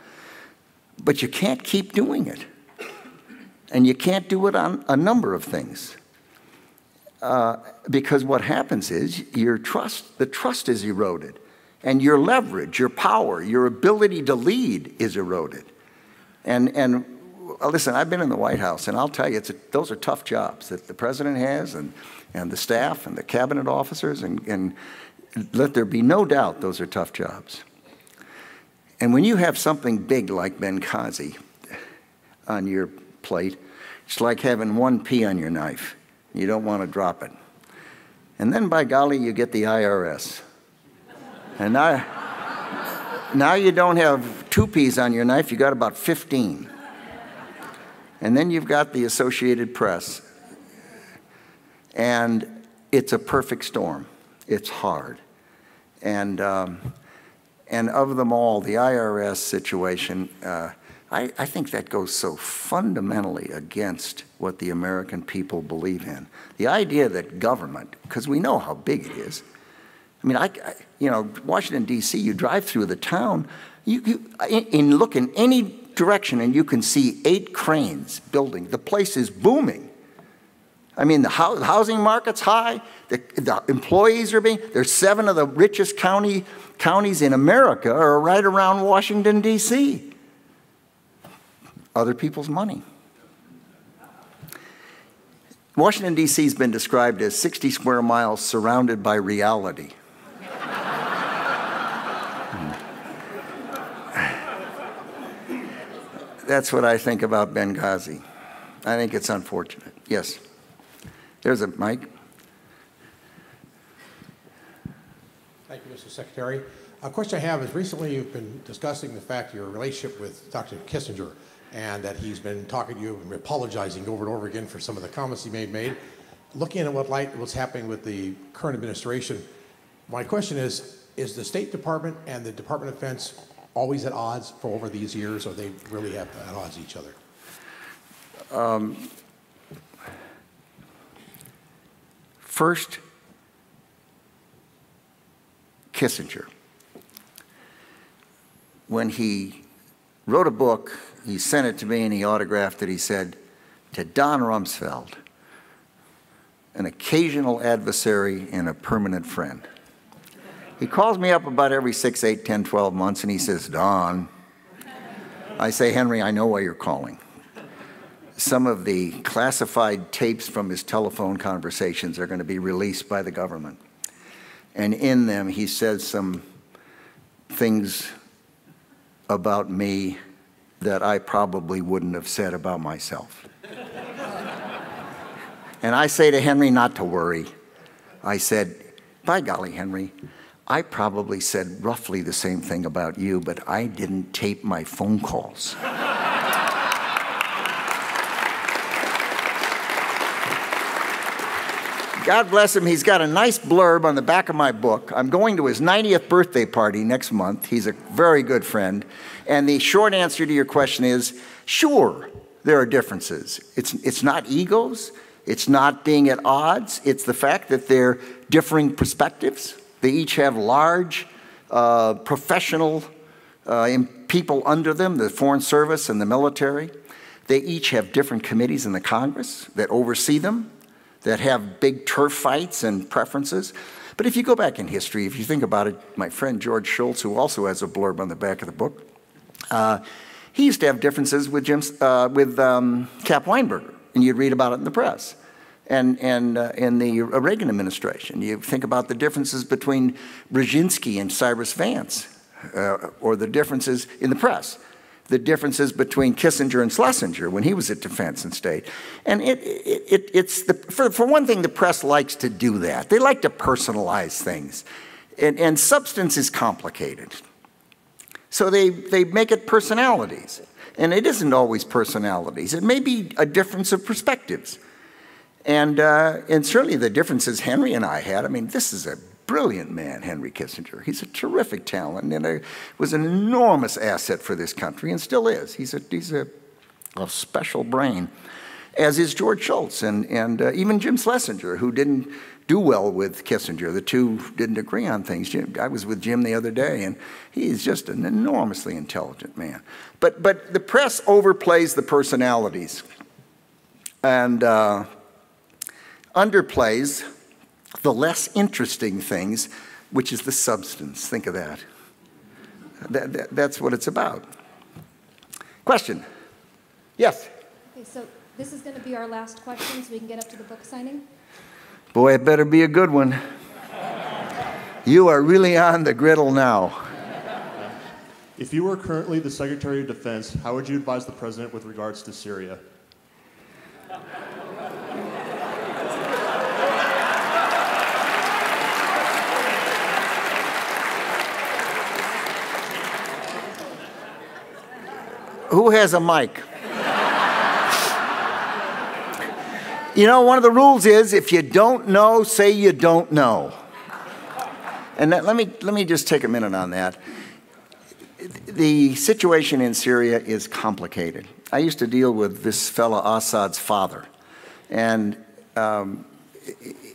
But you can't keep doing it. And you can't do it on a number of things. Uh, because what happens is your trust, the trust is eroded and your leverage, your power, your ability to lead is eroded. And, and uh, listen, I've been in the White House, and I'll tell you, a, those are tough jobs that the president has, and, and the staff, and the cabinet officers, and, and let there be no doubt those are tough jobs. And when you have something big like Benghazi on your plate, it's like having one pea on your knife. You don't want to drop it. And then, by golly, you get the IRS and now, now you don't have two peas on your knife, you got about 15. And then you've got the Associated Press. And it's a perfect storm. It's hard. And, um, and of them all, the IRS situation, uh, I, I think that goes so fundamentally against what the American people believe in. The idea that government, because we know how big it is, I mean, I, you know, Washington, D.C., you drive through the town, you, you in, in, look in any direction and you can see eight cranes building. The place is booming. I mean, the housing market's high, the, the employees are being, there's seven of the richest county, counties in America are right around Washington, D.C. Other people's money. Washington, D.C. has been described as 60 square miles surrounded by reality. That's what I think about Benghazi. I think it's unfortunate. Yes. There's a mic. Thank you, Mr. Secretary. A question I have is recently you've been discussing the fact your relationship with Dr. Kissinger and that he's been talking to you and apologizing over and over again for some of the comments he may made. Looking at what light what's happening with the current administration, my question is, is the State Department and the Department of Defense always at odds for over these years, or they really have at odds each other? Um, first, Kissinger. When he wrote a book, he sent it to me and he autographed it. He said, To Don Rumsfeld, an occasional adversary and a permanent friend. He calls me up about every six, eight, 10, 12 months and he says, Don. I say, Henry, I know why you're calling. Some of the classified tapes from his telephone conversations are going to be released by the government. And in them, he says some things about me that I probably wouldn't have said about myself. and I say to Henry not to worry. I said, by golly, Henry, I probably said roughly the same thing about you, but I didn't tape my phone calls. God bless him. He's got a nice blurb on the back of my book. I'm going to his 90th birthday party next month. He's a very good friend. And the short answer to your question is sure, there are differences. It's, it's not egos, it's not being at odds, it's the fact that they're differing perspectives. They each have large uh, professional uh, people under them, the Foreign Service and the military. They each have different committees in the Congress that oversee them that have big turf fights and preferences. But if you go back in history, if you think about it, my friend George Shultz, who also has a blurb on the back of the book, uh, he used to have differences with, Jim, uh, with um, Cap Weinberger, and you'd read about it in the press. And, and uh, in the Reagan administration, you think about the differences between Brzezinski and Cyrus Vance, uh, or the differences in the press the differences between Kissinger and Schlesinger when he was at Defense and State. And it, it, it, it's the, for, for one thing, the press likes to do that. They like to personalize things. And, and substance is complicated. So they, they make it personalities. And it isn't always personalities, it may be a difference of perspectives. And, uh, and certainly the differences Henry and I had, I mean, this is a brilliant man, Henry Kissinger. He's a terrific talent and a, was an enormous asset for this country and still is. He's a, he's a, a special brain, as is George Shultz and, and uh, even Jim Schlesinger, who didn't do well with Kissinger. The two didn't agree on things. Jim, I was with Jim the other day, and he's just an enormously intelligent man. But, but the press overplays the personalities and uh, underplays the less interesting things, which is the substance. Think of that. that, that that's what it's about. Question? Yes? Okay, so this is going to be our last question so we can get up to the book signing. Boy, it better be a good one. You are really on the griddle now. If you were currently the Secretary of Defense, how would you advise the President with regards to Syria? Who has a mic? you know, one of the rules is if you don't know, say you don't know. And that, let, me, let me just take a minute on that. The situation in Syria is complicated. I used to deal with this fellow Assad's father, and um,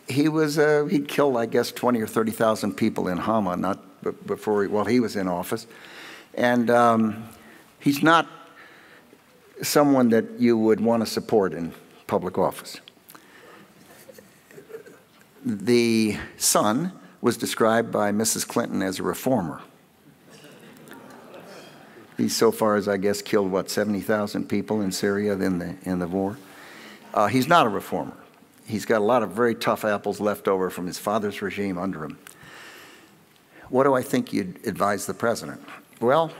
he was uh, he killed I guess 20 or 30 thousand people in Hama not before he, while he was in office, and um, he's not someone that you would want to support in public office. The son was described by Mrs. Clinton as a reformer. He's so far as I guess killed what 70,000 people in Syria in the in the war. Uh, he's not a reformer. He's got a lot of very tough apples left over from his father's regime under him. What do I think you'd advise the president? Well,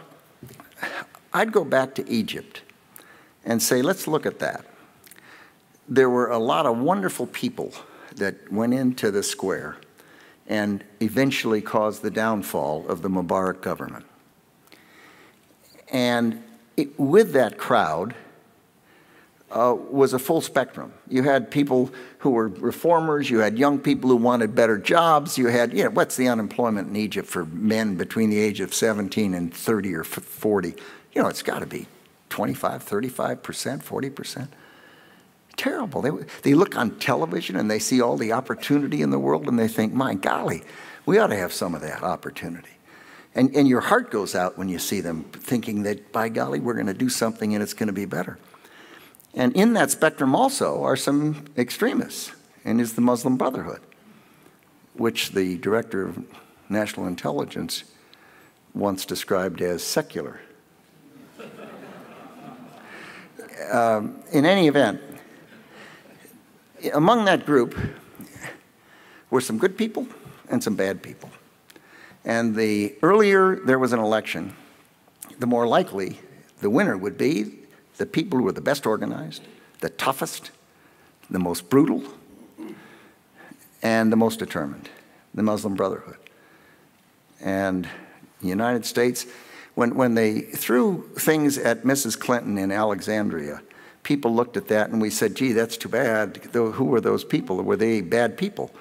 I'd go back to Egypt and say, let's look at that. There were a lot of wonderful people that went into the square and eventually caused the downfall of the Mubarak government. And it, with that crowd uh, was a full spectrum. You had people who were reformers, you had young people who wanted better jobs, you had, you know, what's the unemployment in Egypt for men between the age of 17 and 30 or 40? You know, it's got to be 25, 35%, 40%. Terrible. They, they look on television and they see all the opportunity in the world and they think, my golly, we ought to have some of that opportunity. And, and your heart goes out when you see them thinking that, by golly, we're going to do something and it's going to be better. And in that spectrum also are some extremists, and is the Muslim Brotherhood, which the director of national intelligence once described as secular. Um, in any event, among that group were some good people and some bad people. And the earlier there was an election, the more likely the winner would be the people who were the best organized, the toughest, the most brutal, and the most determined, the Muslim Brotherhood. And the United States, when, when they threw things at Mrs. Clinton in Alexandria, people looked at that and we said, gee, that's too bad. Who were those people? Were they bad people?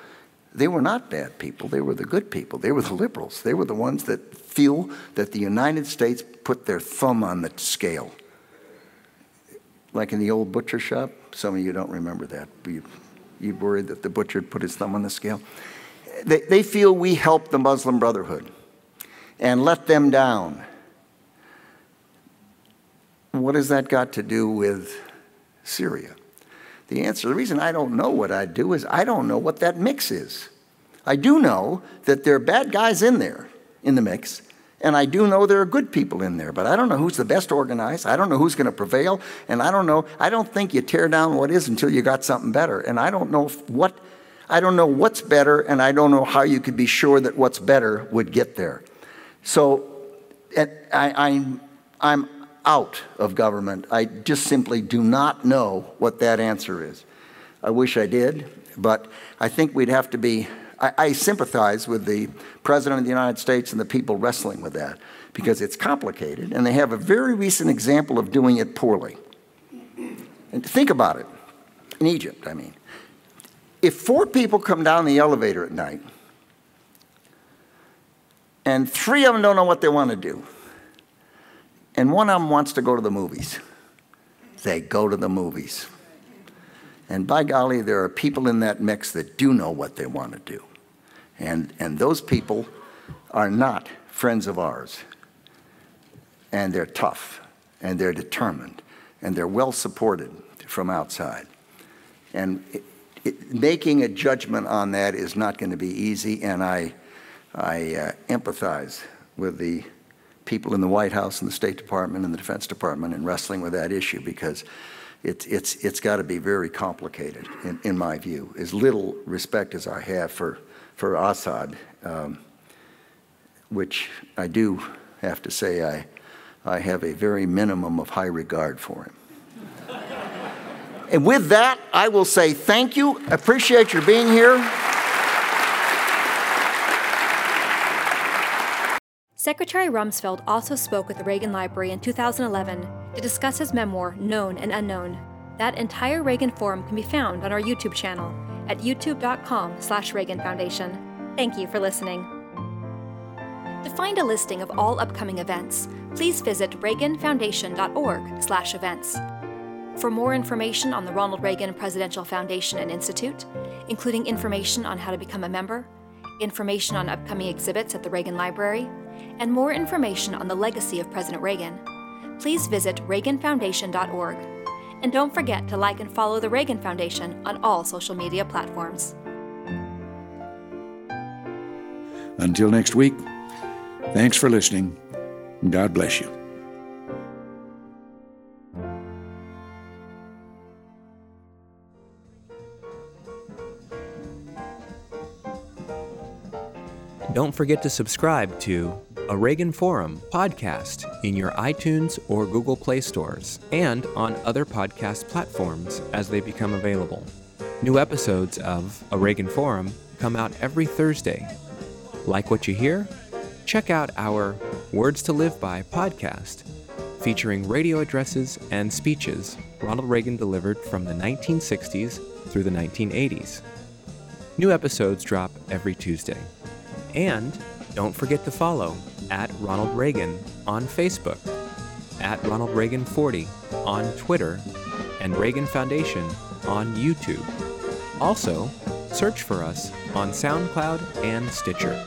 They were not bad people. They were the good people. They were the liberals. They were the ones that feel that the United States put their thumb on the scale. Like in the old butcher shop. Some of you don't remember that. You, you worried that the butcher put his thumb on the scale. They, they feel we helped the Muslim Brotherhood and let them down. What has that got to do with Syria? The answer, the reason I don't know what I'd do is I don't know what that mix is. I do know that there are bad guys in there in the mix, and I do know there are good people in there, but I don't know who's the best organized. I don't know who's going to prevail, and I don't know. I don't think you tear down what is until you got something better. And I don't know what I don't know what's better, and I don't know how you could be sure that what's better would get there. So I, I'm, I'm out of government. I just simply do not know what that answer is. I wish I did, but I think we'd have to be. I, I sympathize with the President of the United States and the people wrestling with that because it's complicated, and they have a very recent example of doing it poorly. And think about it in Egypt, I mean. If four people come down the elevator at night and three of them don't know what they want to do, and one of them wants to go to the movies, they go to the movies. And by golly, there are people in that mix that do know what they want to do. And, and those people are not friends of ours. And they're tough, and they're determined, and they're well supported from outside. And it, it, making a judgment on that is not going to be easy, and I, I uh, empathize with the people in the White House and the State Department and the Defense Department in wrestling with that issue because it's, it's, it's got to be very complicated, in, in my view. As little respect as I have for, for Assad, um, which I do have to say I, I have a very minimum of high regard for him. And with that, I will say thank you. Appreciate your being here. Secretary Rumsfeld also spoke at the Reagan Library in 2011 to discuss his memoir, Known and Unknown. That entire Reagan Forum can be found on our YouTube channel at youtube.com slash Reagan Foundation. Thank you for listening. To find a listing of all upcoming events, please visit reaganfoundation.org slash events. For more information on the Ronald Reagan Presidential Foundation and Institute, including information on how to become a member, information on upcoming exhibits at the Reagan Library, and more information on the legacy of President Reagan, please visit reaganfoundation.org. And don't forget to like and follow the Reagan Foundation on all social media platforms. Until next week, thanks for listening. God bless you. Don't forget to subscribe to a Reagan Forum podcast in your iTunes or Google Play stores and on other podcast platforms as they become available. New episodes of A Reagan Forum come out every Thursday. Like what you hear? Check out our Words to Live By podcast, featuring radio addresses and speeches Ronald Reagan delivered from the 1960s through the 1980s. New episodes drop every Tuesday. And don't forget to follow at Ronald Reagan on Facebook, at Ronald Reagan 40 on Twitter, and Reagan Foundation on YouTube. Also, search for us on SoundCloud and Stitcher.